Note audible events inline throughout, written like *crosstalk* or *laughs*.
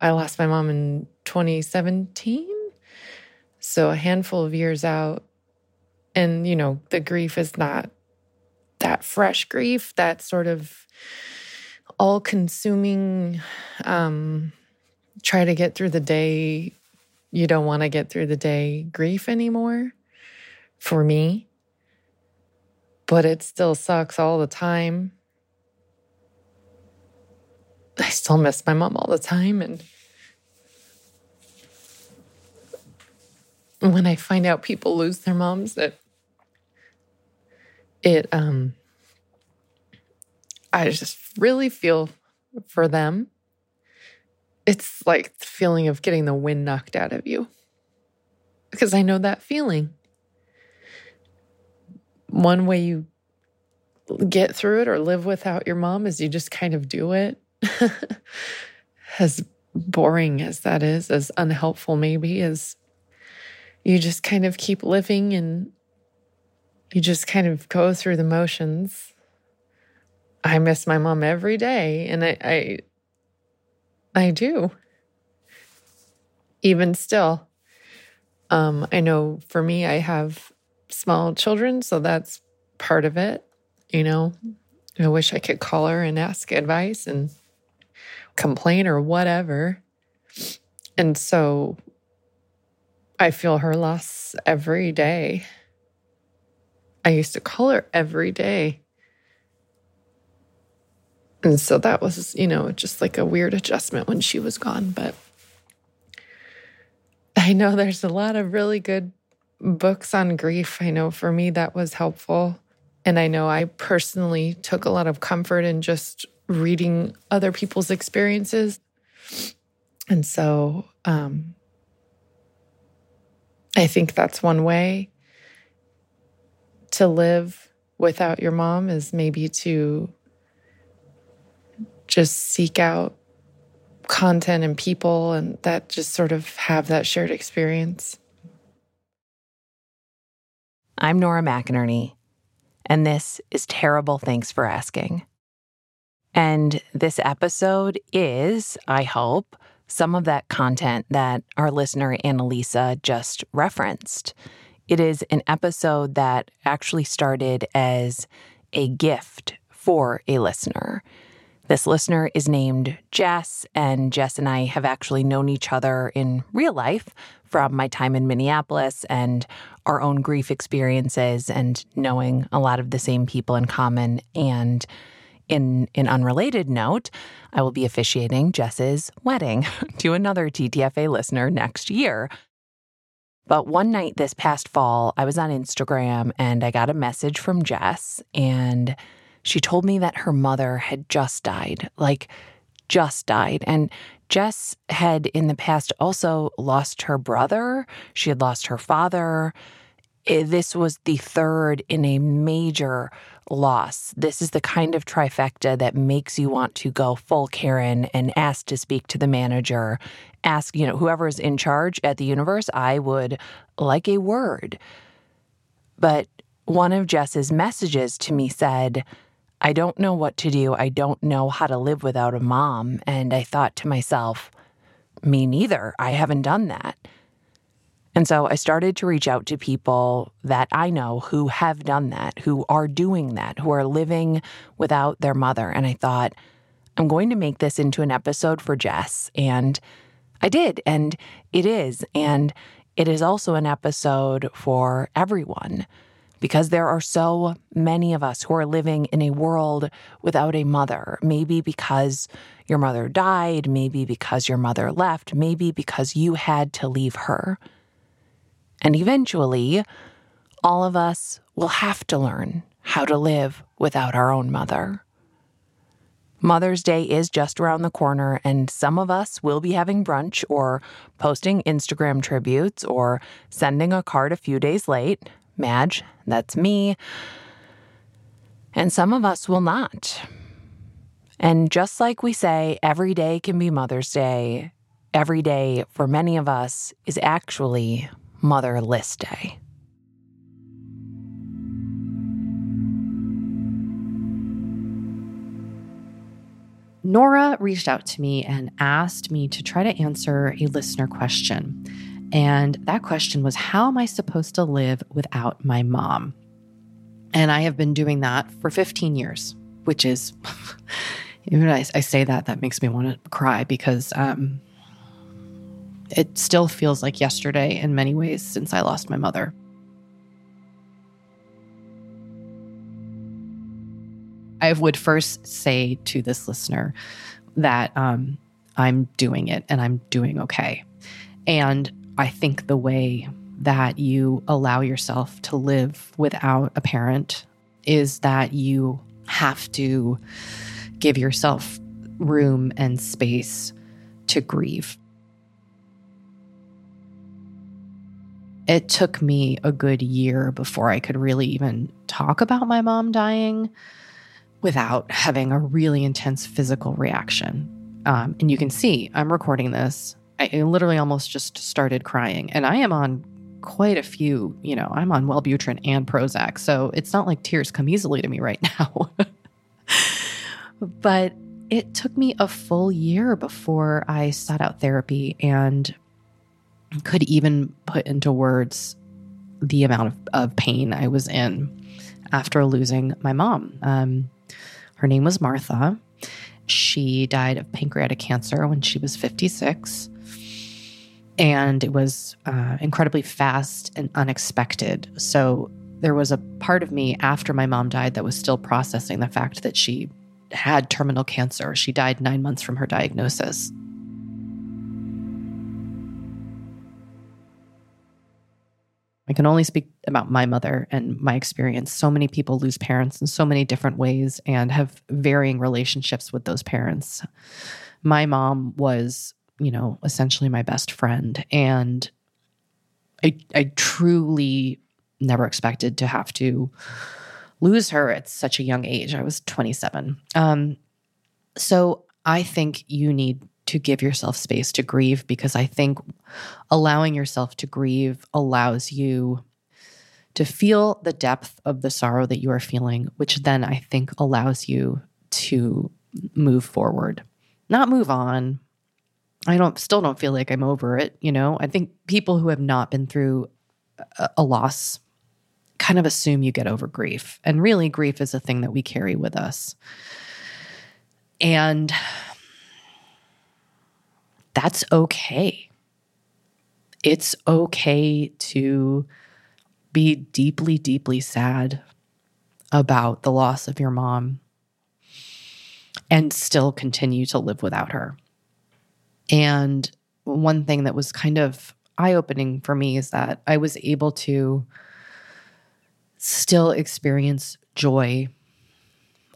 I lost my mom in 2017. So a handful of years out. And, you know, the grief is not that fresh grief, that sort of all consuming, um, try to get through the day. You don't want to get through the day grief anymore for me. But it still sucks all the time. I still miss my mom all the time. And when I find out people lose their moms, that it, um, I just really feel for them. It's like the feeling of getting the wind knocked out of you because I know that feeling. One way you get through it or live without your mom is you just kind of do it. *laughs* as boring as that is, as unhelpful maybe, as you just kind of keep living and you just kind of go through the motions. I miss my mom every day, and I, I, I do. Even still, um, I know for me, I have small children, so that's part of it. You know, I wish I could call her and ask advice and complain or whatever. And so I feel her loss every day. I used to call her every day. And so that was, you know, just like a weird adjustment when she was gone. But I know there's a lot of really good books on grief. I know for me that was helpful. And I know I personally took a lot of comfort in just reading other people's experiences. And so um, I think that's one way to live without your mom is maybe to just seek out content and people and that just sort of have that shared experience. I'm Nora McInerny, and this is Terrible Thanks for Asking. And this episode is, I hope, some of that content that our listener Annalisa just referenced. It is an episode that actually started as a gift for a listener. This listener is named Jess, and Jess and I have actually known each other in real life from my time in Minneapolis and our own grief experiences and knowing a lot of the same people in common. And in an unrelated note, I will be officiating Jess's wedding *laughs* to another TTFA listener next year. But one night this past fall, I was on Instagram and I got a message from Jess, and she told me that her mother had just died like, just died. And Jess had in the past also lost her brother, she had lost her father. Eh, this was the third in a major loss. This is the kind of trifecta that makes you want to go full Karen and ask to speak to the manager, ask, you know, whoever's in charge at the universe, I would like a word. But one of Jess's messages to me said, I don't know what to do. I don't know how to live without a mom. And I thought to myself, me neither. I haven't done that. And so I started to reach out to people that I know who have done that, who are doing that, who are living without their mother. And I thought, I'm going to make this into an episode for Jess. And I did. And it is. And it is also an episode for everyone because there are so many of us who are living in a world without a mother. Maybe because your mother died, maybe because your mother left, maybe because you had to leave her. And eventually, all of us will have to learn how to live without our own mother. Mother's Day is just around the corner, and some of us will be having brunch or posting Instagram tributes or sending a card a few days late. Madge, that's me. And some of us will not. And just like we say, every day can be Mother's Day, every day for many of us is actually Motherless Day. Nora reached out to me and asked me to try to answer a listener question. And that question was How am I supposed to live without my mom? And I have been doing that for 15 years, which is, *laughs* even I, I say that, that makes me want to cry because um, it still feels like yesterday in many ways since I lost my mother. I would first say to this listener that um, I'm doing it and I'm doing okay. And I think the way that you allow yourself to live without a parent is that you have to give yourself room and space to grieve. It took me a good year before I could really even talk about my mom dying without having a really intense physical reaction. Um, and you can see I'm recording this. I literally almost just started crying, and I am on quite a few. You know, I'm on Wellbutrin and Prozac, so it's not like tears come easily to me right *laughs* now. but it took me a full year before I sought out therapy and could even put into words the amount of, of pain I was in after losing my mom. Um, her name was Martha. She died of pancreatic cancer when she was 56. And it was uh, incredibly fast and unexpected. So there was a part of me after my mom died that was still processing the fact that she had terminal cancer. She died nine months from her diagnosis. I can only speak about my mother and my experience. So many people lose parents in so many different ways and have varying relationships with those parents. My mom was, you know, essentially my best friend. And I, I truly never expected to have to lose her at such a young age. I was 27. Um, so I think you need to give yourself space to grieve because I think allowing yourself to grieve allows you to feel the depth of the sorrow that you are feeling, which then I think allows you to move forward, not move on. I don't still don't feel like I'm over it, you know. I think people who have not been through a, a loss kind of assume you get over grief. And really grief is a thing that we carry with us. And that's okay. It's okay to be deeply, deeply sad about the loss of your mom and still continue to live without her. And one thing that was kind of eye opening for me is that I was able to still experience joy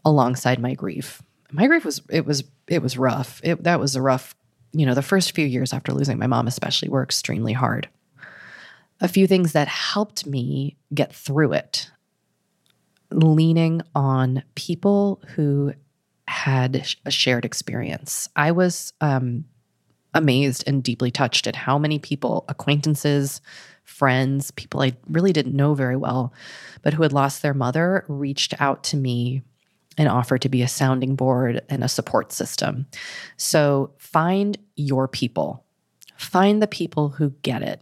alongside my grief. My grief was it was it was rough. It that was a rough you know, the first few years after losing my mom, especially, were extremely hard. A few things that helped me get through it leaning on people who had a shared experience. I was um, amazed and deeply touched at how many people, acquaintances, friends, people I really didn't know very well, but who had lost their mother, reached out to me and offer to be a sounding board and a support system. So find your people, find the people who get it.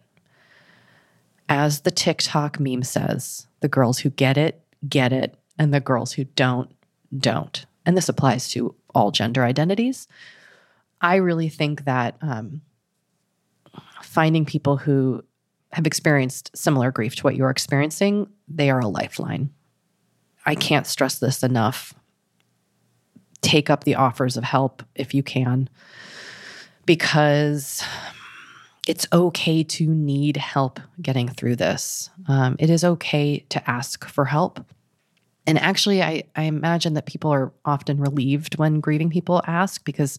As the TikTok meme says, the girls who get it, get it, and the girls who don't, don't. And this applies to all gender identities. I really think that um, finding people who have experienced similar grief to what you're experiencing, they are a lifeline. I can't stress this enough take up the offers of help if you can, because it's okay to need help getting through this. Um, it is okay to ask for help. And actually, I, I imagine that people are often relieved when grieving people ask because,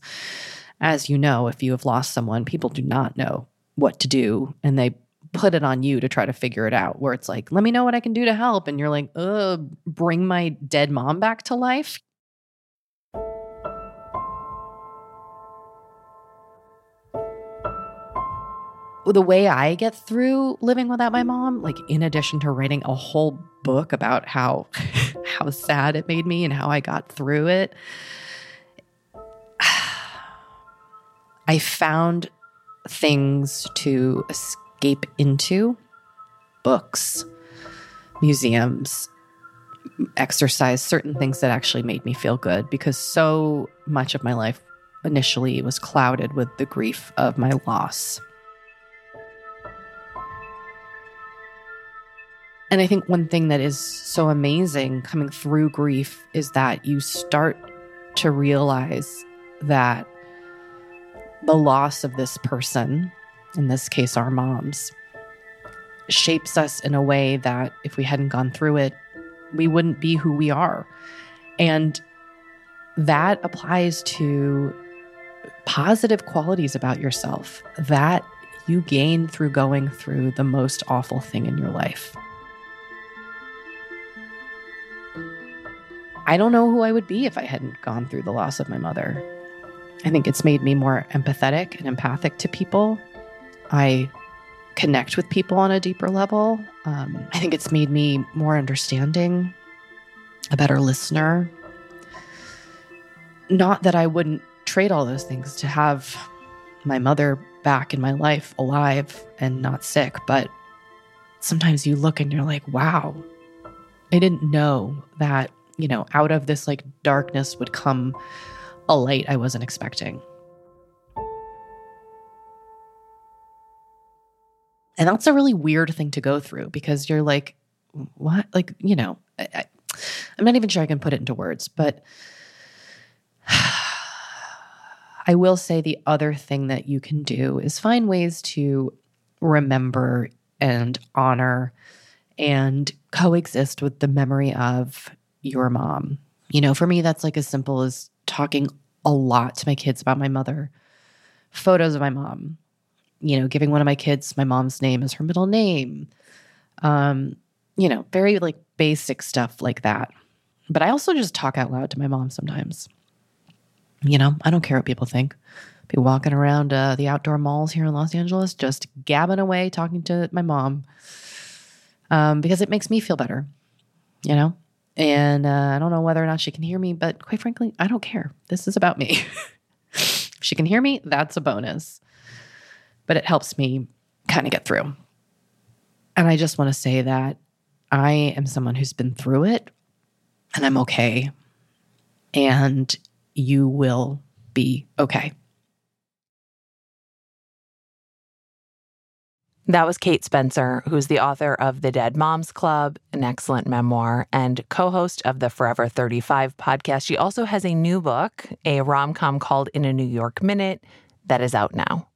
as you know, if you have lost someone, people do not know what to do and they put it on you to try to figure it out. Where it's like, let me know what I can do to help. And you're like, bring my dead mom back to life. The way I get through living without my mom, like in addition to writing a whole book about how *laughs* how sad it made me and how I got through it, *sighs* I found things to escape into books, museums, exercise, certain things that actually made me feel good because so much of my life initially was clouded with the grief of my loss. And I think one thing that is so amazing coming through grief is that you start to realize that the loss of this person, in this case, our moms, shapes us in a way that if we hadn't gone through it, we wouldn't be who we are. And that applies to positive qualities about yourself that you gain through going through the most awful thing in your life. I don't know who I would be if I hadn't gone through the loss of my mother. I think it's made me more empathetic and empathic to people. I connect with people on a deeper level. Um, I think it's made me more understanding, a better listener. Not that I wouldn't trade all those things to have my mother back in my life alive and not sick, but sometimes you look and you're like, wow, I didn't know that you know, out of this like darkness would come a light I wasn't expecting. And that's a really weird thing to go through because you're like, what? Like, you know, I, am not even sure I can put it into words, but *sighs* I will say the other thing that you can do is find ways to remember and honor and coexist with the memory of your mom. You know, for me, that's like as simple as talking a lot to my kids about my mother, photos of my mom, you know, giving one of my kids my mom's name as her middle name. Um, you know, very like basic stuff like that. But I also just talk out loud to my mom sometimes. You know, I don't care what people think. Be walking around uh, the outdoor malls here in Los Angeles, just gabbing away, talking to my mom, um, because it makes me feel better. You know, and uh, I don't know whether or not she can hear me, but quite frankly, I don't care. This is about me. *laughs* if she can hear me, that's a bonus. But it helps me kind of get through. And I just want to say that I am someone who's been through it and I'm okay. And you will be okay. That was Kate Spencer, who's the author of The Dead Moms Club, an excellent memoir, and co host of the Forever 35 podcast. She also has a new book, a rom com called In a New York Minute, that is out now.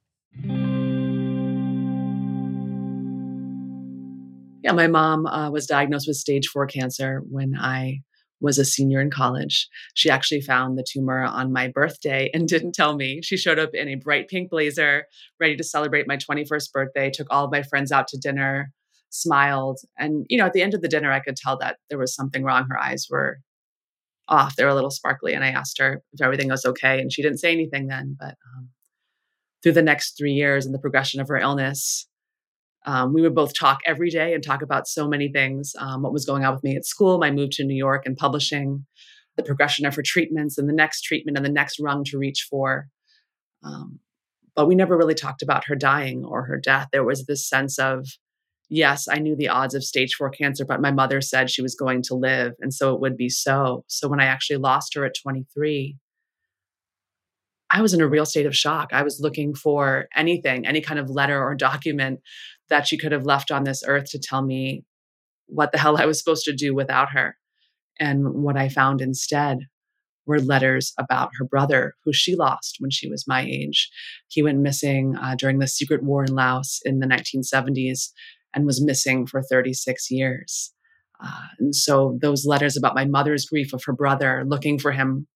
Yeah, my mom uh, was diagnosed with stage four cancer when I was a senior in college. She actually found the tumor on my birthday and *laughs* didn't tell me. She showed up in a bright pink blazer, ready to celebrate my 21st birthday, took all of my friends out to dinner, smiled. And, you know, at the end of the dinner, I could tell that there was something wrong. Her eyes were off, they were a little sparkly. And I asked her if everything was okay. And she didn't say anything then. But um, through the next three years and the progression of her illness, um, we would both talk every day and talk about so many things um, what was going on with me at school, my move to New York and publishing, the progression of her treatments and the next treatment and the next rung to reach for. Um, but we never really talked about her dying or her death. There was this sense of, yes, I knew the odds of stage four cancer, but my mother said she was going to live. And so it would be so. So when I actually lost her at 23, I was in a real state of shock. I was looking for anything, any kind of letter or document that she could have left on this earth to tell me what the hell I was supposed to do without her. And what I found instead were letters about her brother, who she lost when she was my age. He went missing uh, during the secret war in Laos in the 1970s and was missing for 36 years. Uh, and so those letters about my mother's grief of her brother, looking for him,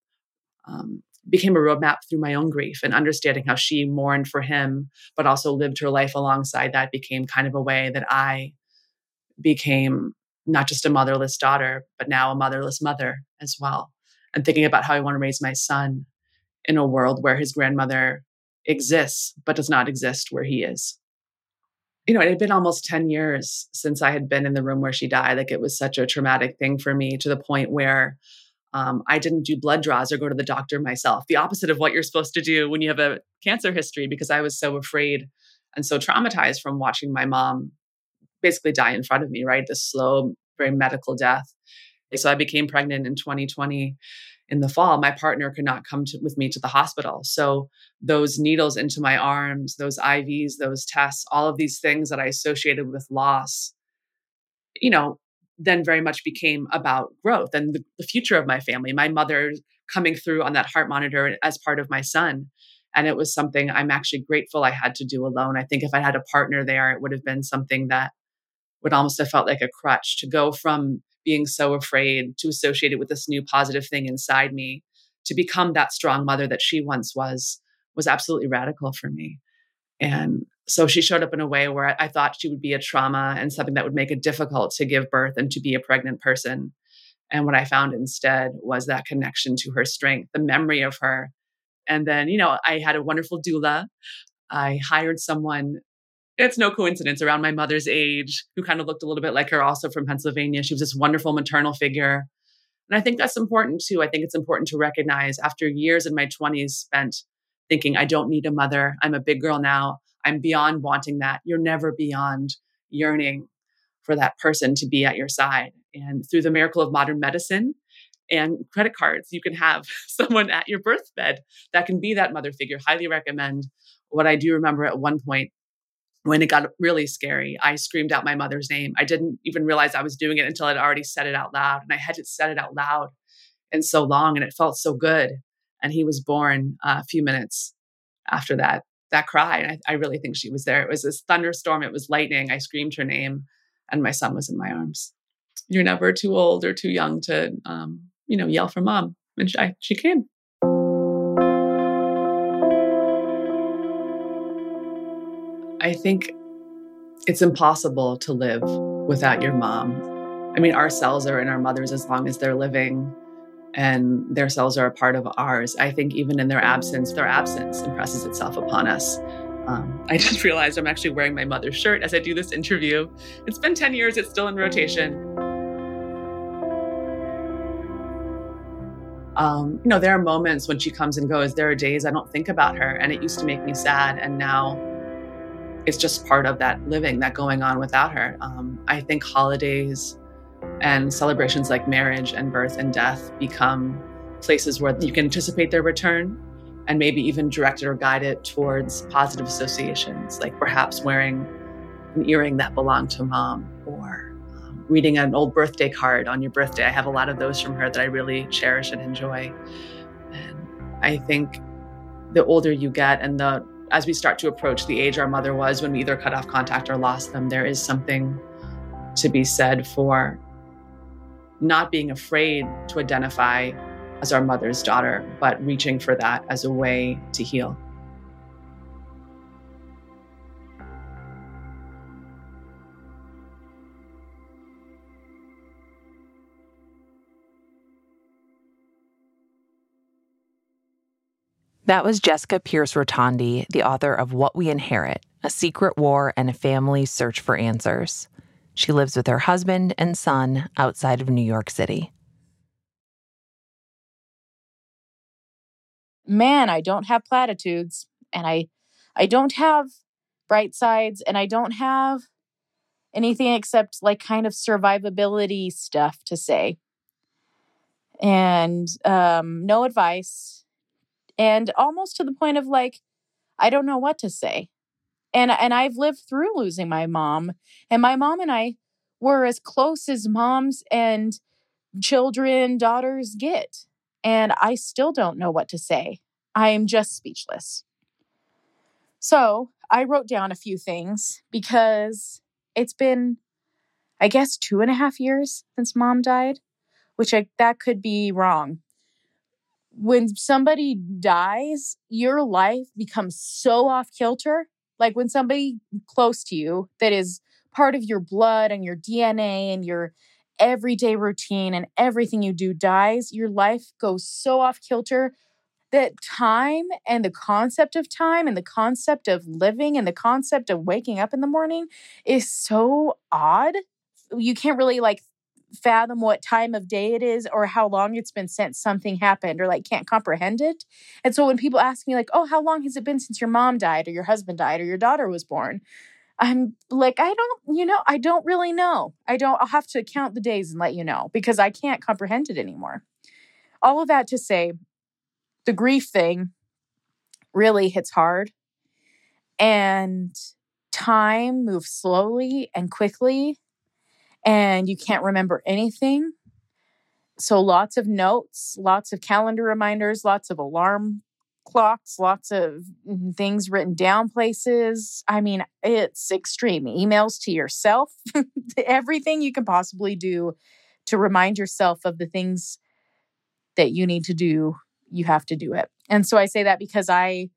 um, became a roadmap through my own grief and understanding how she mourned for him, but also lived her life alongside that became kind of a way that I became not just a motherless daughter, but now a motherless mother as well. And thinking about how I want to raise my son in a world where his grandmother exists, but does not exist where he is. You know, it had been almost 10 years since I had been in the room where she died. Like it was such a traumatic thing for me to the point where Um, I didn't do blood draws or go to the doctor myself, the opposite of what you're supposed to do when you have a cancer history, because I was so afraid and so traumatized from watching my mom basically die in front of me, right? This slow, very medical death. So I became pregnant in 2020 in the fall. My partner could not come to, with me to the hospital. So those needles into my arms, those IVs, those tests, all of these things that I associated with loss, you know, then very much became about growth and the, the future of my family. My mother coming through on that heart monitor as part of my son. And it was something I'm actually grateful I had to do alone. I think if I had a partner there, it would have been something that would almost have felt like a crutch to go from being so afraid to associate it with this new positive thing inside me to become that strong mother that she once was was absolutely radical for me. And so she showed up in a way where I thought she would be a trauma and something that would make it difficult to give birth and to be a pregnant person. And what I found instead was that connection to her strength, the memory of her. And then, you know, I had a wonderful doula. I hired someone, it's no coincidence, around my mother's age, who kind of looked a little bit like her, also from Pennsylvania. She was this wonderful maternal figure. And I think that's important too. I think it's important to recognize after years in my 20s spent thinking, I don't need a mother. I'm a big girl now. I'm beyond wanting that. You're never beyond yearning for that person to be at your side. And through the miracle of modern medicine and credit cards, you can have *laughs* someone at your birthbed that can be that mother figure. Highly recommend. What I do remember at one point when it got really scary, I screamed out my mother's name. I didn't even realize I was doing it until I'd already said it out loud. And I had to said it out loud and so long, and it felt so good. And he was born uh, a few minutes after that that cry. I, I really think she was there. It was this thunderstorm. It was lightning. I screamed her name, and my son was in my arms. You're never too old or too young to, um, you know, yell for mom. And she, I, she came. I think it's impossible to live without your mom. I mean, our cells are in our mothers as long as they're living and their cells are a part of ours. I think even in their absence, their absence impresses itself upon us. Um, I *laughs* just realized I'm actually wearing my mother's shirt as I do this interview. It's been 10 years, it's still in rotation. Um, you know, there are moments when she comes and goes. There are days I don't think about her, and it used to make me sad. And now it's just part of that living, that going on without her. Um, I think holidays, and celebrations like marriage and birth and death become places where you can anticipate their return and maybe even direct it or guide it towards positive associations, like perhaps wearing an earring that belonged to mom or um, reading an old birthday card on your birthday. I have a lot of those from her that I really cherish and enjoy. And I think the older you get and the as we start to approach the age our mother was when we either cut off contact or lost them, there is something to be said for not being afraid to identify as our mother's daughter, but reaching for that as a way to heal. That was Jessica Pearce Rotondi, the author of What We Inherit A Secret War and a Family's Search for Answers. She lives with her husband and son outside of New York City. Man, I don't have platitudes and I I don't have bright sides and I don't have anything except like kind of survivability stuff to say. And um no advice and almost to the point of like I don't know what to say and and I've lived through losing my mom and my mom and I were as close as moms and children daughters get and I still don't know what to say. I'm just speechless. So I wrote down a few things because it's been I guess two and a half years since mom died which I, that could be wrong. When somebody dies your life becomes so off kilter like when somebody close to you that is part of your blood and your DNA and your everyday routine and everything you do dies, your life goes so off kilter that time and the concept of time and the concept of living and the concept of waking up in the morning is so odd. You can't really like fathom what time of day it is or how long it's been since something happened or like can't comprehend it. And so when people ask me like, "Oh, how long has it been since your mom died or your husband died or your daughter was born?" I'm like, I don't, you know, I don't really know. I don't I'll have to count the days and let you know because I can't comprehend it anymore. All of that to say the grief thing really hits hard and time moves slowly and quickly and you can't remember anything. So, lots of notes, lots of calendar reminders, lots of alarm clocks, lots of mm-hmm, things written down places. I mean, it's extreme. Emails to yourself, *laughs* everything you can possibly do to remind yourself of the things that you need to do, you have to do it. And so I say that because I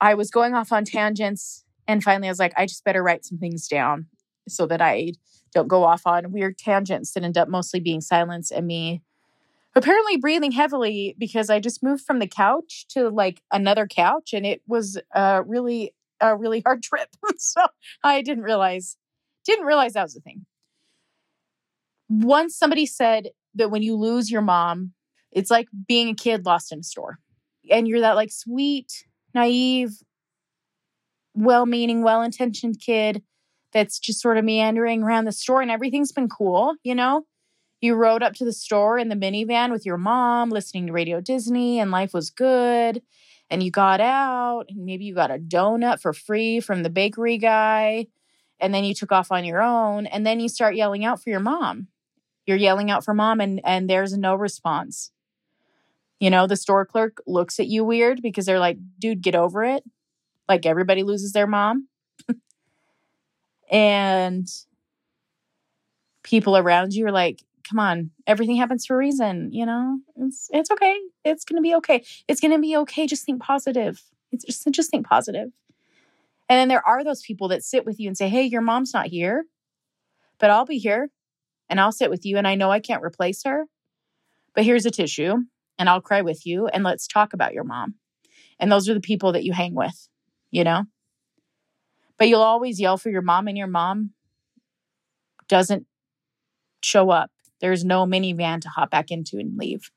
I was going off on tangents and finally I was like I just better write some things down so that I don't go off on weird tangents that end up mostly being silence and me apparently breathing heavily because I just moved from the couch to like another couch and it was a really a really hard *laughs* trip. so I didn't realize didn't realize that was a thing. Once somebody said that when you lose your mom, it's like being a kid lost in a store. And you're that like sweet, naive, well-meaning, well-intentioned kid that's just sort of meandering around the store and everything's been cool, you know? You rode up to the store in the minivan with your mom, listening to Radio Disney, and life was good. And you got out, and maybe you got a donut for free from the bakery guy. And then you took off on your own. And then you start yelling out for your mom. You're yelling out for mom, and, and there's no response. You know, the store clerk looks at you weird because they're like, dude, get over it. Like everybody loses their mom. And people around you are like, come on, everything happens for a reason, you know? It's it's okay. It's gonna be okay. It's gonna be okay. Just think positive. It's just just think positive. And then there are those people that sit with you and say, Hey, your mom's not here, but I'll be here and I'll sit with you. And I know I can't replace her, but here's a tissue and I'll cry with you and let's talk about your mom. And those are the people that you hang with, you know? But you'll always yell for your mom, and your mom doesn't show up. There's no minivan to hop back into and leave.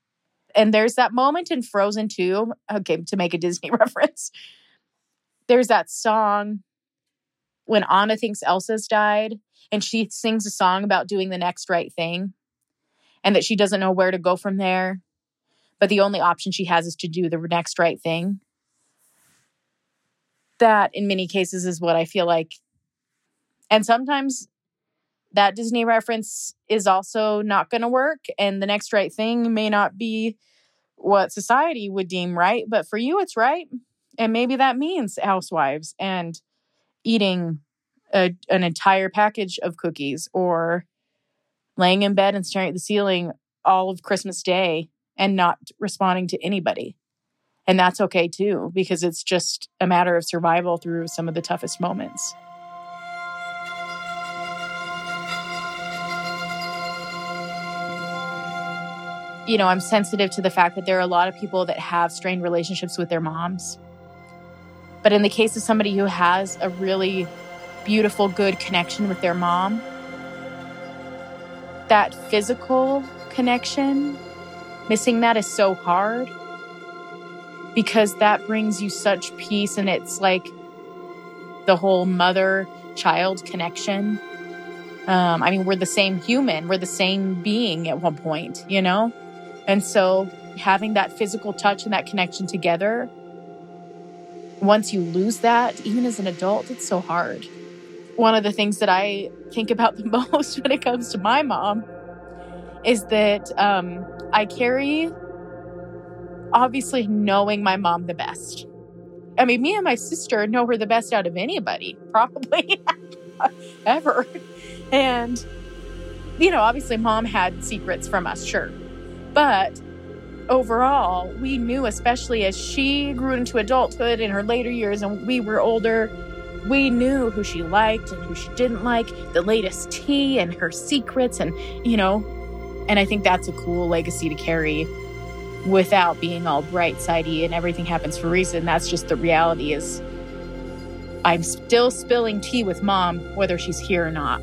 And there's that moment in Frozen 2, okay, to make a Disney *laughs* reference. There's that song when Anna thinks Elsa's died and she sings a song about doing the next right thing and that she doesn't know where to go from there. But the only option she has is to do the next right thing. That, in many cases, is what I feel like. And sometimes that Disney reference is also not going to work. And the next right thing may not be what society would deem right, but for you, it's right. And maybe that means housewives and eating a, an entire package of cookies or laying in bed and staring at the ceiling all of Christmas Day and not responding to anybody. And that's okay too, because it's just a matter of survival through some of the toughest moments. you know, I'm sensitive to the fact that there are a lot of people that have strained relationships with their moms. But in the case of somebody who has a really beautiful, good connection with their mom, that physical connection, missing that is so hard because that brings you such peace. And it's like the whole mother child connection. Um, I mean, we're the same human, we're the same being at one point, you know? And so having that physical touch and that connection together, once you lose that, even as an adult, it's so hard. One of the things that I think about *laughs* the most when it comes to my mom is that um, I carry obviously knowing my mom the best. I mean, me and my sister know her the best out of anybody, *laughs* probably ever. And, you know, obviously, mom had secrets from us, sure. But overall, we knew, especially as she grew into adulthood in her later years and we were older, we knew who she liked and who she didn't like, the latest tea and her secrets, and, you know, and I think that's a cool legacy to carry without being all bright sidey and everything happens for a reason. That's just the reality is I'm still spilling tea with mom, whether she's here or not.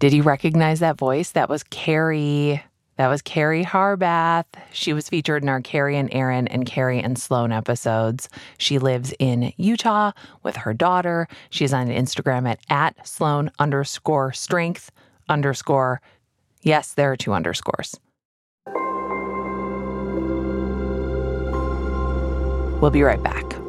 Did you recognize that voice? That was Carrie. That was Carrie Harbath. She was featured in our Carrie and Aaron and Carrie and Sloan episodes. She lives in Utah with her daughter. She's on Instagram at, at Sloan underscore strength underscore. Yes, there are two underscores. We'll be right back.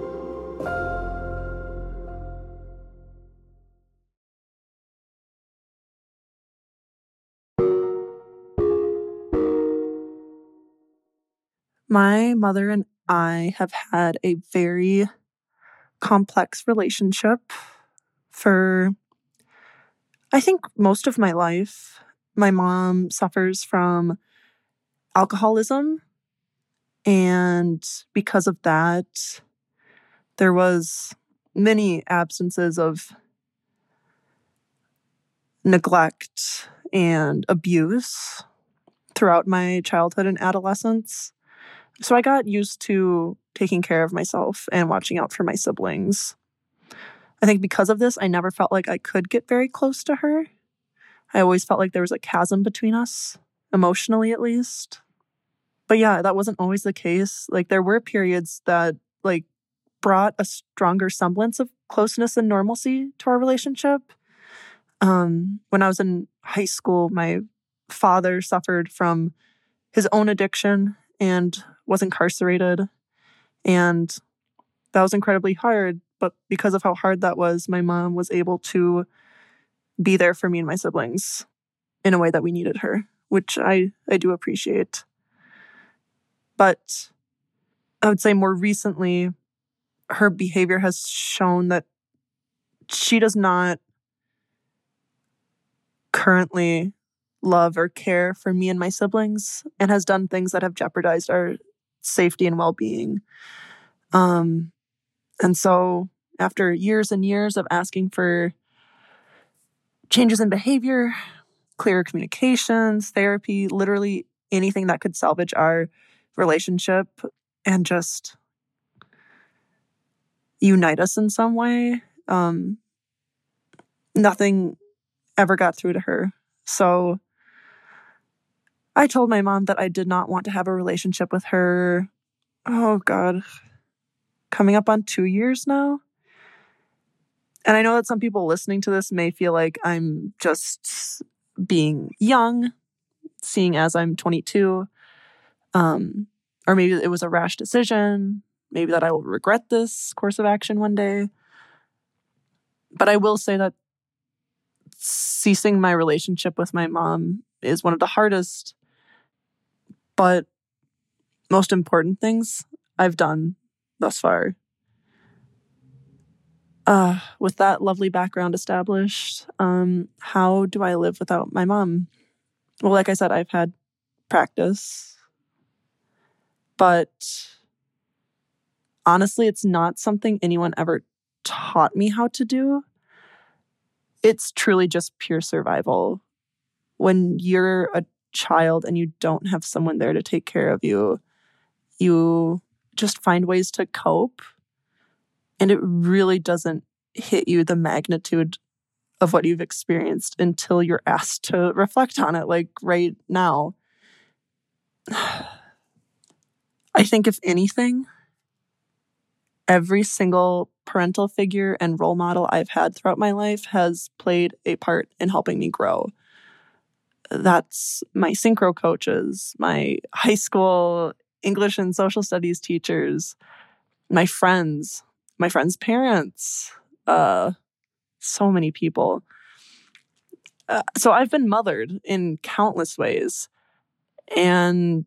My mother and I have had a very complex relationship for, I think, most of my life. My mom suffers from alcoholism. And because of that, there was many absences of neglect and abuse throughout my childhood and adolescence. So I got used to taking care of myself and watching out for my siblings. I think because of this, I never felt like I could get very close to her. I always felt like there was a chasm between us, emotionally at least. But yeah, that wasn't always the case. Like there were periods that like brought a stronger semblance of closeness and normalcy to our relationship. Um, when I was in high school, my father suffered from his own addiction and was incarcerated. And that was incredibly hard. But because of how hard that was, my mom was able to be there for me and my siblings in a way that we needed her, which I, I do appreciate. But I would say more recently, her behavior has shown that she does not currently love or care for me and my siblings and has done things that have jeopardized our safety and well-being. Um and so after years and years of asking for changes in behavior clearer communications therapy literally anything that could salvage our relationship and just unite us in some way um nothing ever got through to her. So I told my mom that I did not want to have a relationship with her. Oh, God. Coming up on two years now. And I know that some people listening to this may feel like I'm just being young, seeing as I'm 22. Um, or maybe it was a rash decision. Maybe that I will regret this course of action one day. But I will say that ceasing my relationship with my mom is one of the hardest but most important things I've done thus far. Uh, with that lovely background established, um, how do I live without my mom? Well, like I said, I've had practice, but honestly, it's not something anyone ever taught me how to do. It's truly just pure survival. When you're a child and you don't have someone there to take care of you, you just find ways to cope. And it really doesn't hit you the magnitude of what you've experienced until you're asked to reflect on it, like right now. *sighs* I think, if anything, every single parental figure and role model I've had throughout my life has played a part in helping me grow that's my synchro coaches, my high school English and social studies teachers, my friends, my friends' parents, uh, so many people. Uh, so I've been mothered in countless ways. And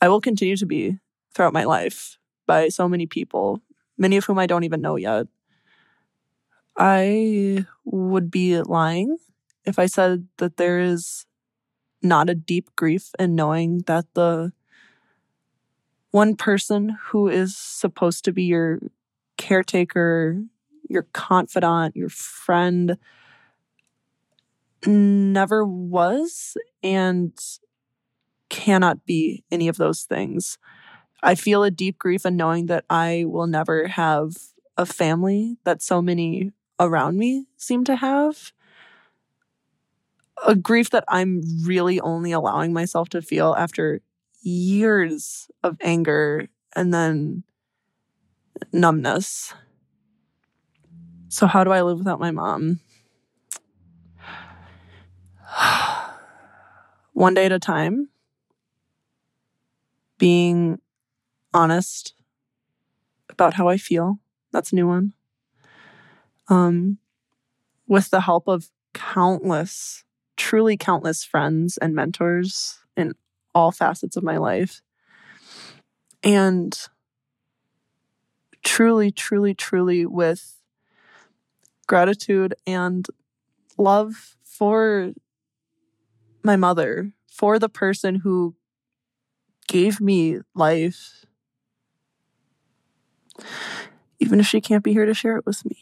I will continue to be throughout my life by so many people, many of whom I don't even know yet. I would be lying if I said that there is not a deep grief in knowing that the one person who is supposed to be your caretaker, your confidant, your friend never was and cannot be any of those things. I feel a deep grief in knowing that I will never have a family that so many around me seem to have a grief that I'm really only allowing myself to feel after years of anger and then numbness. So, how do I live without my mom? *sighs* One day at a time, being honest about how I feel. That's a new one. Um, with the help of countless, truly countless friends and mentors in all facets of my life. And truly, truly, truly with gratitude and love for my mother, for the person who gave me life, even if she can't be here to share it with me.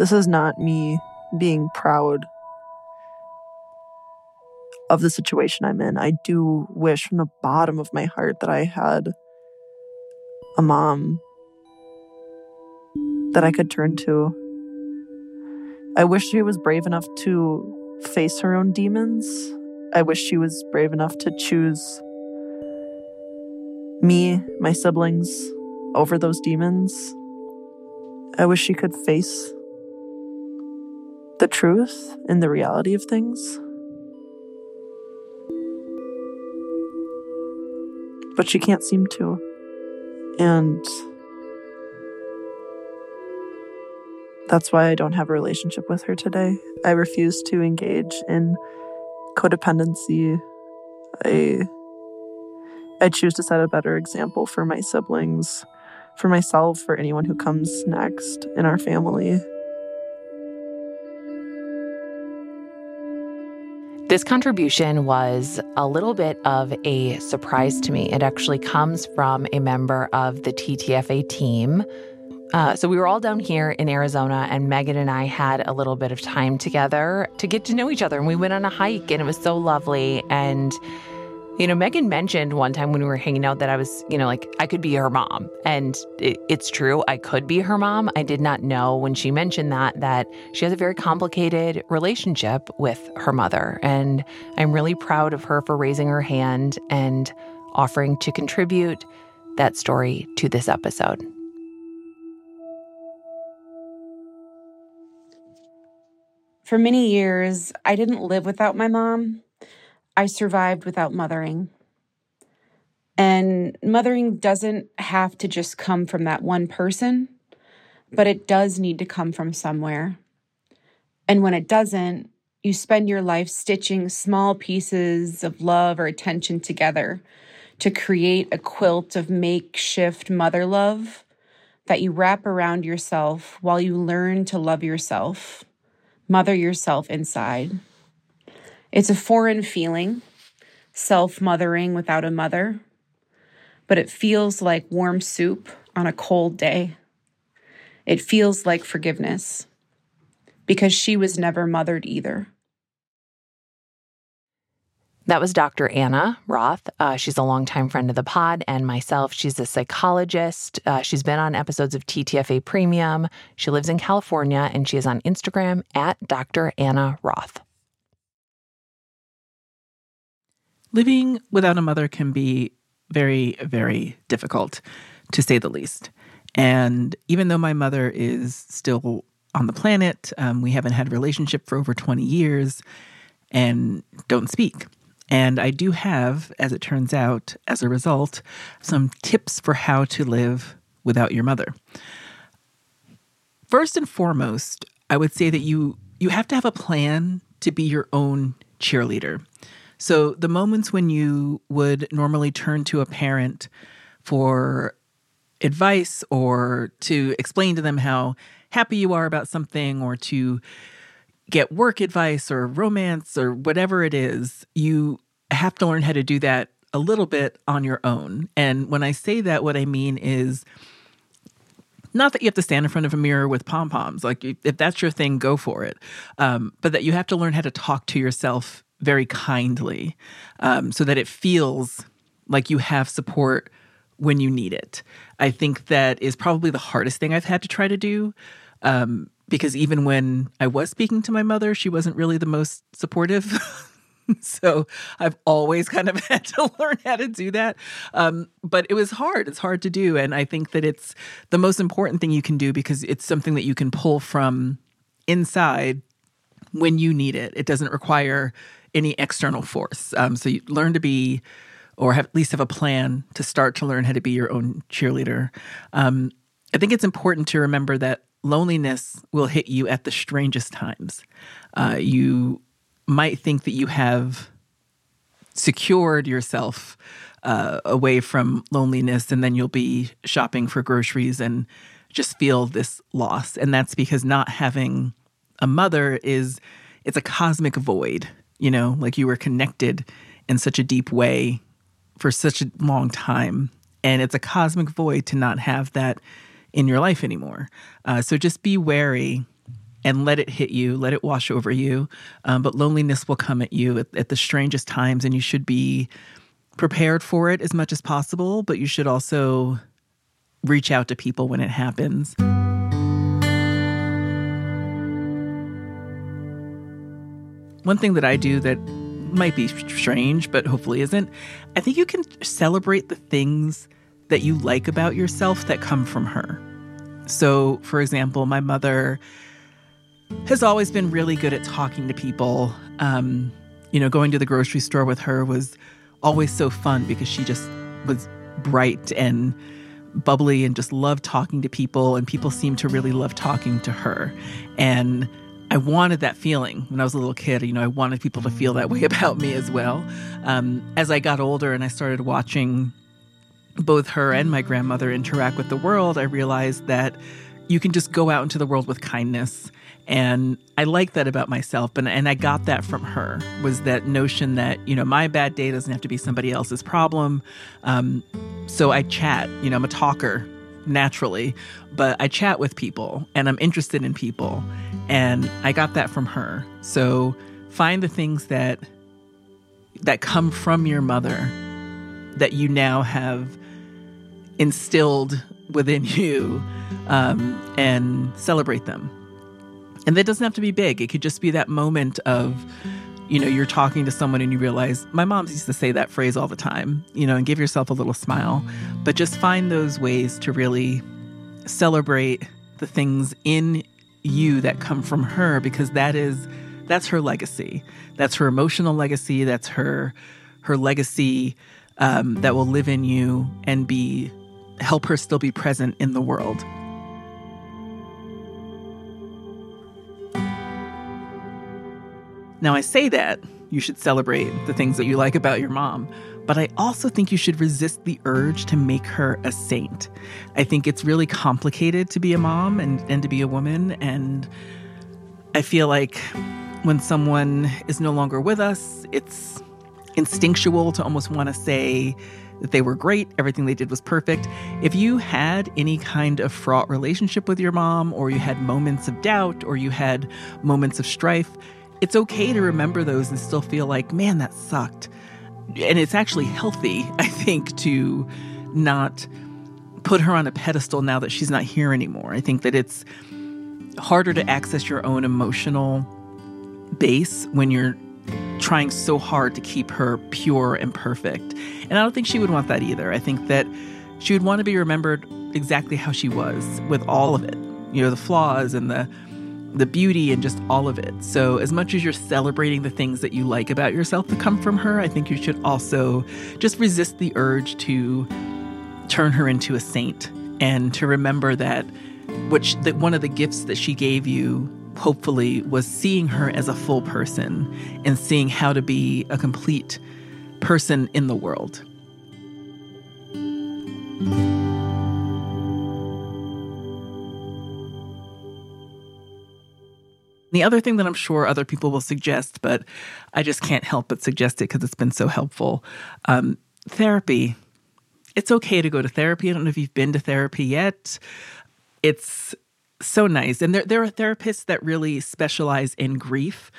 This is not me being proud of the situation I'm in. I do wish from the bottom of my heart that I had a mom that I could turn to. I wish she was brave enough to face her own demons. I wish she was brave enough to choose me, my siblings, over those demons. I wish she could face the truth and the reality of things. But she can't seem to. And that's why I don't have a relationship with her today. I refuse to engage in codependency. I I choose to set a better example for my siblings, for myself, for anyone who comes next in our family. This contribution was a little bit of a surprise to me. It actually comes from a member of the TTFA team. Uh, so we were all down here in Arizona, and Megan and I had a little bit of time together to get to know each other. And we went on a hike, and it was so lovely. And you know, Megan mentioned one time when we were hanging out that I was, you know, like I could be her mom. And it, it's true, I could be her mom. I did not know when she mentioned that, that she has a very complicated relationship with her mother. And I'm really proud of her for raising her hand and offering to contribute that story to this episode. For many years, I didn't live without my mom. I survived without mothering. And mothering doesn't have to just come from that one person, but it does need to come from somewhere. And when it doesn't, you spend your life stitching small pieces of love or attention together to create a quilt of makeshift mother love that you wrap around yourself while you learn to love yourself, mother yourself inside. It's a foreign feeling, self mothering without a mother, but it feels like warm soup on a cold day. It feels like forgiveness because she was never mothered either. That was Dr. Anna Roth. Uh, she's a longtime friend of the pod and myself. She's a psychologist. Uh, she's been on episodes of TTFA Premium. She lives in California and she is on Instagram at Dr. Anna Roth. Living without a mother can be very, very difficult, to say the least. And even though my mother is still on the planet, um, we haven't had a relationship for over 20 years and don't speak. And I do have, as it turns out, as a result, some tips for how to live without your mother. First and foremost, I would say that you you have to have a plan to be your own cheerleader. So the moments when you would normally turn to a parent for advice or to explain to them how happy you are about something or to get work advice or romance or whatever it is, you have to learn how to do that a little bit on your own. And when I say that, what I mean is not that you have to stand in front of a mirror with pom poms. Like, if that's your thing, go for it. Um, but that you have to learn how to talk to yourself very kindly um, so that it feels like you have support when you need it. I think that is probably the hardest thing I've had to try to do. Um, because even when I was speaking to my mother, she wasn't really the most supportive. *laughs* so I've always kind of *laughs* had to learn how to do that. Um, but it was hard. It's hard to do. And I think that it's the most important thing you can do because it's something that you can pull from inside when you need it. It doesn't require any external force. Um, so you learn to be, or have, at least have a plan to start to learn how to be your own cheerleader. Um, I think it's important to remember that loneliness will hit you at the strangest times. Uh, you might think that you have secured yourself uh, away from loneliness, and then you'll be shopping for groceries and just feel this loss. And that's because not having a mother is it's a cosmic void, you know, like you were connected in such a deep way for such a long time. And it's a cosmic void to not have that in your life anymore. Uh, so just be wary and let it hit you, let it wash over you. Um, but loneliness will come at you at, at the strangest times, and you should be prepared for it as much as possible, but you should also reach out to people when it happens. One thing that I do that might be strange, but hopefully isn't, I think you can celebrate the things that you like about yourself that come from her. So, for example, my mother has always been really good at talking to people. Um, you know, going to the grocery store with her was always so fun because she just was bright and bubbly and just loved talking to people, and people seemed to really love talking to her. And I wanted that feeling when I was a little kid. You know, I wanted people to feel that way *laughs* about me as well. Um, as I got older and I started watching both her and my grandmother interact with the world, I realized that you can just go out into the world with kindness. And I like that about myself. And, and I got that from her was that notion that, you know, my bad day doesn't have to be somebody else's problem. Um, so I chat, you know, I'm a talker naturally, but I chat with people and I'm interested in people. And I got that from her. So find the things that that come from your mother that you now have instilled within *laughs* you um, and celebrate them. And that doesn't have to be big. It could just be that moment of, you know, you're talking to someone and you realize, my mom used to say that phrase all the time, you know, and give yourself a little smile. But just find those ways to really celebrate the things in you that come from her because that is that's her legacy. That's her emotional legacy. That's her her legacy um, that will live in you and be help her still be present in the world. Now, I say that you should celebrate the things that you like about your mom, but I also think you should resist the urge to make her a saint. I think it's really complicated to be a mom and, and to be a woman. And I feel like when someone is no longer with us, it's instinctual to almost want to say, that they were great, everything they did was perfect. If you had any kind of fraught relationship with your mom, or you had moments of doubt, or you had moments of strife, it's okay to remember those and still feel like, man, that sucked. And it's actually healthy, I think, to not put her on a pedestal now that she's not here anymore. I think that it's harder to access your own emotional base when you're trying so hard to keep her pure and perfect. And I don't think she would want that either. I think that she would want to be remembered exactly how she was with all of it. You know, the flaws and the the beauty and just all of it. So, as much as you're celebrating the things that you like about yourself that come from her, I think you should also just resist the urge to turn her into a saint and to remember that which that one of the gifts that she gave you hopefully was seeing her as a full person and seeing how to be a complete person in the world. The other thing that I'm sure other people will suggest, but I just can't help but suggest it because it's been so helpful um, therapy. It's okay to go to therapy. I don't know if you've been to therapy yet. It's so nice. And there, there are therapists that really specialize in grief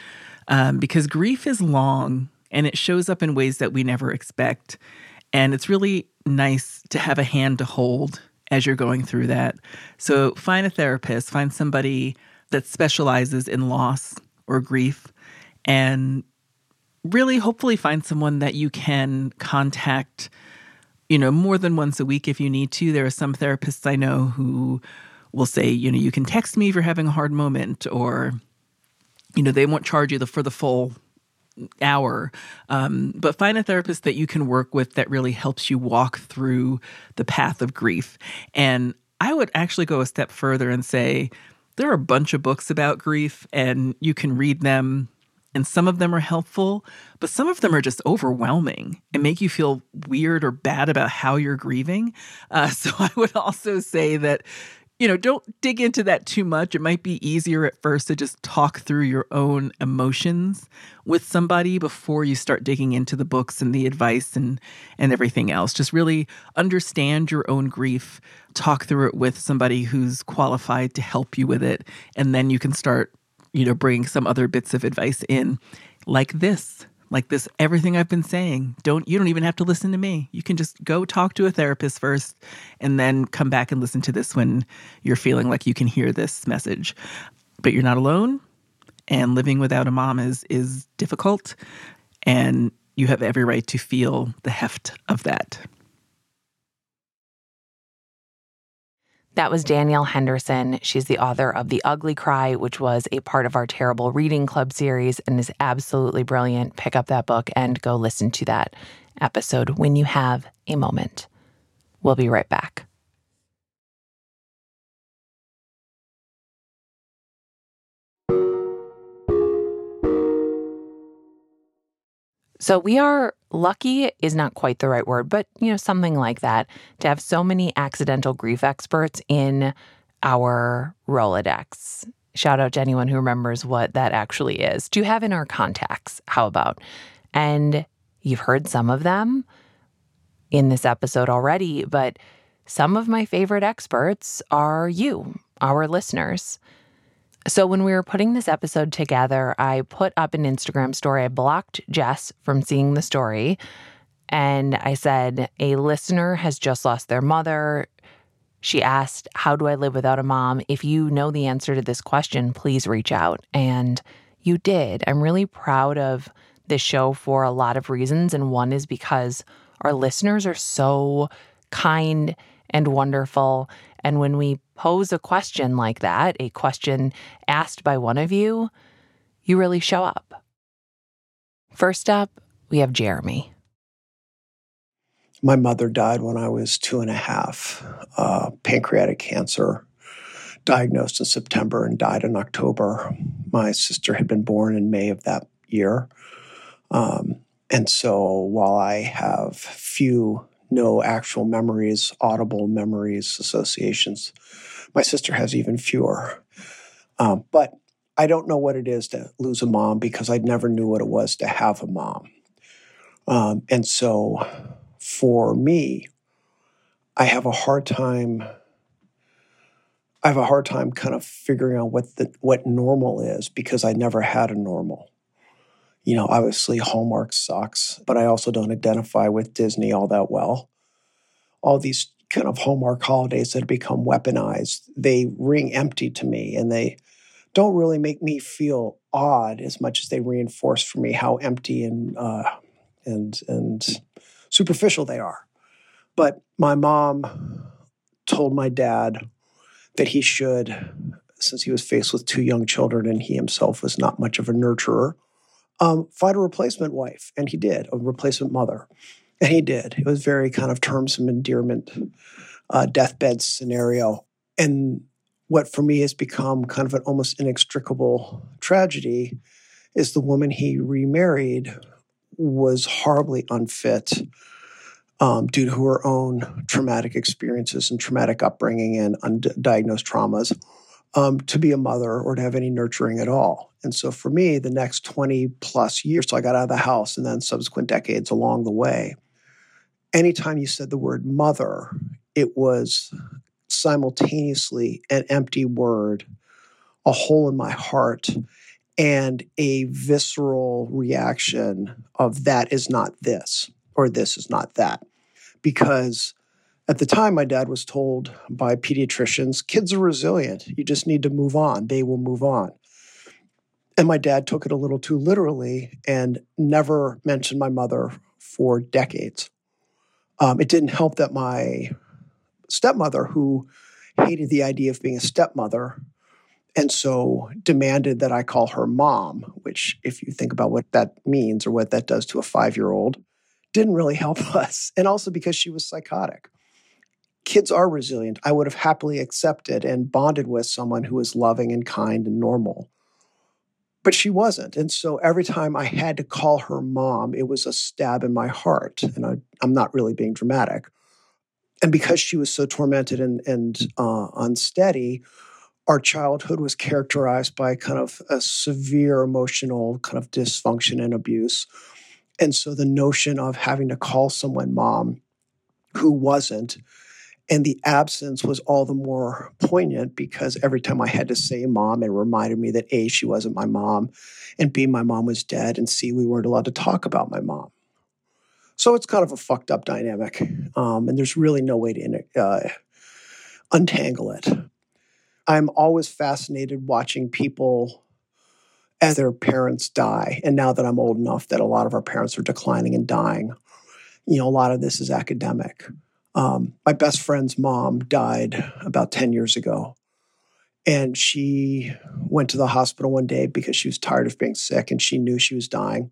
um, because grief is long and it shows up in ways that we never expect. And it's really nice to have a hand to hold as you're going through that. So find a therapist, find somebody that specializes in loss or grief, and really hopefully find someone that you can contact you know more than once a week if you need to. There are some therapists i know who will say you know you can text me if you're having a hard moment or you know they won't charge you the, for the full hour. Um, but find a therapist that you can work with that really helps you walk through the path of grief. And i would actually go a step further and say there are a bunch of books about grief and you can read them and some of them are helpful, but some of them are just overwhelming and make you feel weird or bad about how you're grieving. Uh, *laughs* so I would also say that, you know, don't dig into that too much. It might be easier at first to just talk through your own emotions with somebody before you start digging into the books and the advice and and everything else. Just really understand your own grief, talk through it with somebody who's qualified to help you with it, and then you can start you know, bring some other bits of advice in, like this, like this, everything I've been saying. Don't, you don't even have to listen to me. You can just go talk to a therapist first and then come back and listen to this when you're feeling like you can hear this message. But you're not alone. And living without a mom is, is difficult. And you have every right to feel the heft of that. That was Danielle Henderson. She's the author of The Ugly Cry, which was a part of our Terrible Reading Club series and is absolutely brilliant. Pick up that book and go listen to that episode when you have a moment. We'll be right back. So we are lucky is not quite the right word, but you know, something like that, to have so many accidental grief experts in our Rolodex. Shout out to anyone who remembers what that actually is. Do you have in our contacts? How about? And you've heard some of them in this episode already, but some of my favorite experts are you, our listeners. So, when we were putting this episode together, I put up an Instagram story. I blocked Jess from seeing the story. And I said, A listener has just lost their mother. She asked, How do I live without a mom? If you know the answer to this question, please reach out. And you did. I'm really proud of this show for a lot of reasons. And one is because our listeners are so kind and wonderful. And when we pose a question like that, a question asked by one of you, you really show up. First up, we have Jeremy. My mother died when I was two and a half, uh, pancreatic cancer, diagnosed in September and died in October. My sister had been born in May of that year. Um, and so while I have few no actual memories, audible memories, associations. My sister has even fewer. Um, but I don't know what it is to lose a mom because I never knew what it was to have a mom. Um, and so for me, I have a hard time. I have a hard time kind of figuring out what the what normal is because I never had a normal you know, obviously Hallmark sucks, but I also don't identify with Disney all that well. All these kind of Hallmark holidays that become weaponized, they ring empty to me and they don't really make me feel odd as much as they reinforce for me how empty and uh, and and superficial they are. But my mom told my dad that he should, since he was faced with two young children and he himself was not much of a nurturer, um, find a replacement wife. And he did, a replacement mother. And he did. It was very kind of terms of endearment, uh, deathbed scenario. And what for me has become kind of an almost inextricable tragedy is the woman he remarried was horribly unfit um, due to her own traumatic experiences and traumatic upbringing and undiagnosed traumas um, to be a mother or to have any nurturing at all. And so for me, the next 20 plus years, so I got out of the house and then subsequent decades along the way, anytime you said the word mother, it was simultaneously an empty word, a hole in my heart, and a visceral reaction of that is not this or this is not that. because at the time, my dad was told by pediatricians kids are resilient. You just need to move on, they will move on. And my dad took it a little too literally and never mentioned my mother for decades. Um, it didn't help that my stepmother, who hated the idea of being a stepmother, and so demanded that I call her mom, which, if you think about what that means or what that does to a five year old, didn't really help *laughs* us. And also because she was psychotic. Kids are resilient. I would have happily accepted and bonded with someone who was loving and kind and normal. But she wasn't. And so every time I had to call her mom, it was a stab in my heart. And I, am not really being dramatic. And because she was so tormented and, and uh, unsteady, our childhood was characterized by kind of a severe emotional kind of dysfunction and abuse. And so the notion of having to call someone mom who wasn't, and the absence was all the more poignant because every time I had to say mom, it reminded me that A, she wasn't my mom, and B, my mom was dead, and C, we weren't allowed to talk about my mom. So it's kind of a fucked up dynamic. Um, and there's really no way to uh, untangle it. I'm always fascinated watching people as their parents die. And now that I'm old enough that a lot of our parents are declining and dying, you know, a lot of this is academic. Um, my best friend's mom died about 10 years ago. And she went to the hospital one day because she was tired of being sick and she knew she was dying.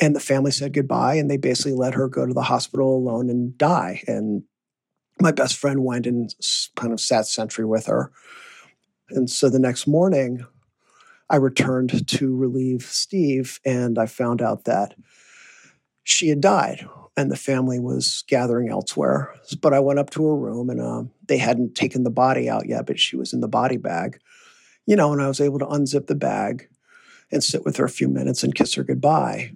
And the family said goodbye and they basically let her go to the hospital alone and die. And my best friend went and kind of sat sentry with her. And so the next morning, I returned to relieve Steve and I found out that she had died and the family was gathering elsewhere. But I went up to her room and uh, they hadn't taken the body out yet, but she was in the body bag, you know, and I was able to unzip the bag and sit with her a few minutes and kiss her goodbye,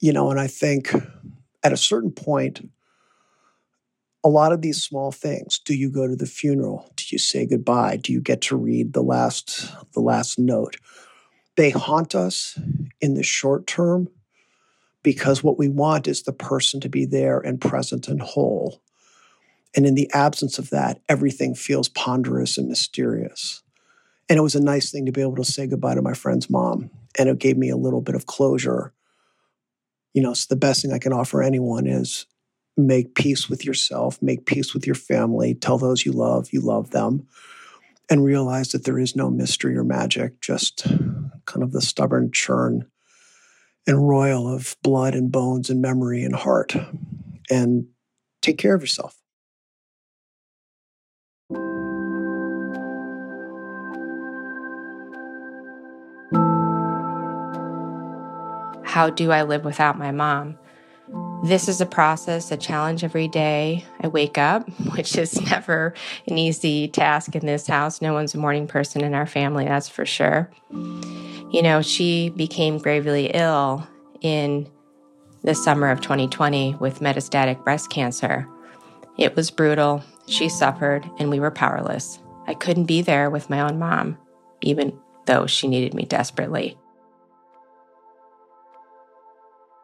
you know, and I think at a certain point, a lot of these small things do you go to the funeral? Do you say goodbye? Do you get to read the last the last note? They haunt us in the short term because what we want is the person to be there and present and whole. And in the absence of that everything feels ponderous and mysterious. And it was a nice thing to be able to say goodbye to my friend's mom and it gave me a little bit of closure. You know so the best thing i can offer anyone is make peace with yourself, make peace with your family, tell those you love you love them, and realize that there is no mystery or magic, just kind of the stubborn churn and royal of blood and bones and memory and heart. And take care of yourself. How do I live without my mom? This is a process, a challenge every day. I wake up, *laughs* which is never an easy task in this house. No one's a morning person in our family, that's for sure. You know, she became gravely ill in the summer of 2020 with metastatic breast cancer. It was brutal. She suffered, and we were powerless. I couldn't be there with my own mom, even though she needed me desperately.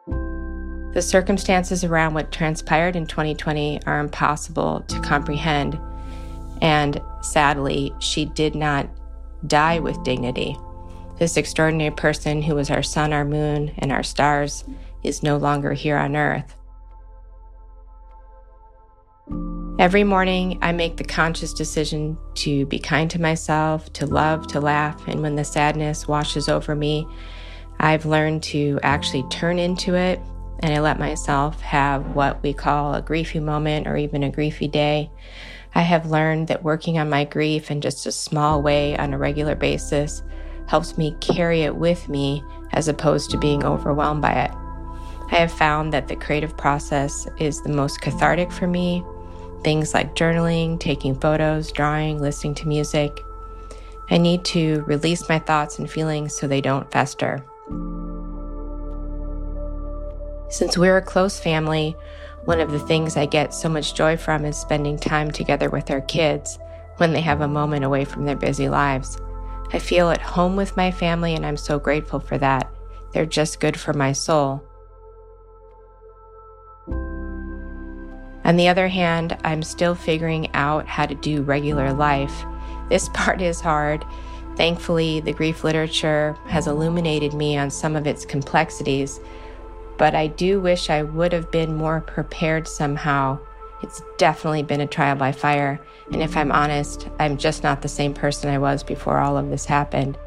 The circumstances around what transpired in 2020 are impossible to comprehend. And sadly, she did not die with dignity. This extraordinary person who was our sun, our moon, and our stars is no longer here on earth. Every morning, I make the conscious decision to be kind to myself, to love, to laugh, and when the sadness washes over me, I've learned to actually turn into it and I let myself have what we call a griefy moment or even a griefy day. I have learned that working on my grief in just a small way on a regular basis helps me carry it with me as opposed to being overwhelmed by it. I have found that the creative process is the most cathartic for me. Things like journaling, taking photos, drawing, listening to music. I need to release my thoughts and feelings so they don't fester. Since we're a close family, one of the things I get so much joy from is spending time together with our kids when they have a moment away from their busy lives. I feel at home with my family, and I'm so grateful for that. They're just good for my soul. On the other hand, I'm still figuring out how to do regular life. This *laughs* part is hard. Thankfully, the grief literature has illuminated me on some of its complexities, but I do wish I would have been more prepared somehow. It's definitely been a trial by fire, and if I'm honest, I'm just not the same person I was before all of this happened.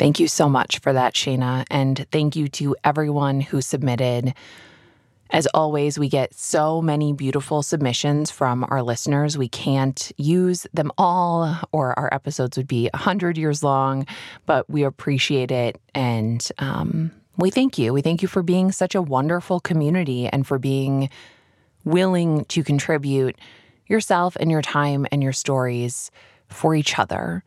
Thank you so much for that, Shayna. And thank you to everyone who submitted. As always, we get so many beautiful submissions from our listeners. We can't use them all, or our episodes would be 100 years long, but we appreciate it. And um, we thank you. We thank you for being such a wonderful community and for being willing to contribute yourself and your time and your stories for each other.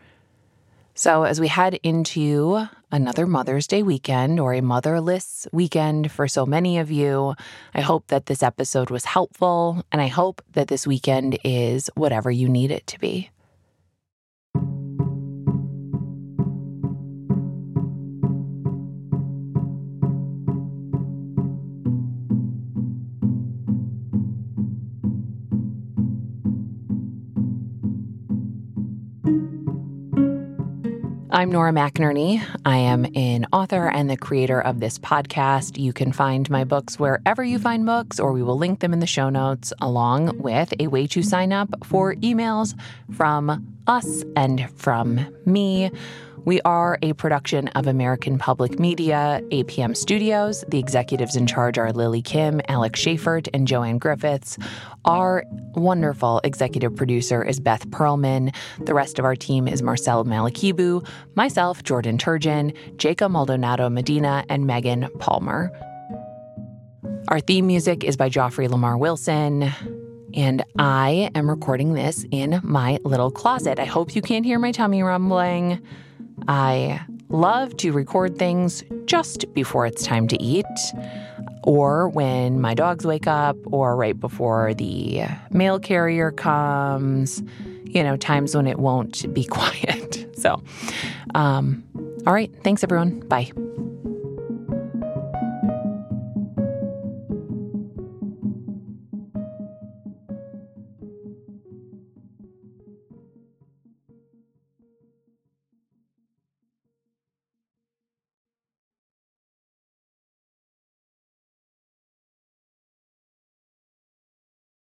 So, as we head into another Mother's Day weekend or a motherless weekend for so many of you, I hope that this episode was helpful and I hope that this weekend is whatever you need it to be. I'm Nora McInerny. I am an author and the creator of this podcast. You can find my books wherever you find books, or we will link them in the show notes, along with a way to sign up for emails from us and from me. We are a production of American Public Media, APM Studios. The executives in charge are Lily Kim, Alex Schaffert, and Joanne Griffiths. Our wonderful executive producer is Beth Perlman. The rest of our team is Marcel Malekebu, myself, Jordan Turgeon, Jacob Maldonado Medina, and Megan Palmer. Our theme music is by Joffrey Lamar Wilson. And I am recording this in my little closet. I hope you can't hear my tummy rumbling. I love to record things just before it's time to eat, or when my dogs wake up, or right before the mail carrier comes, you know, times when it won't be *laughs* quiet. So, um, all right. Thanks, everyone. Bye.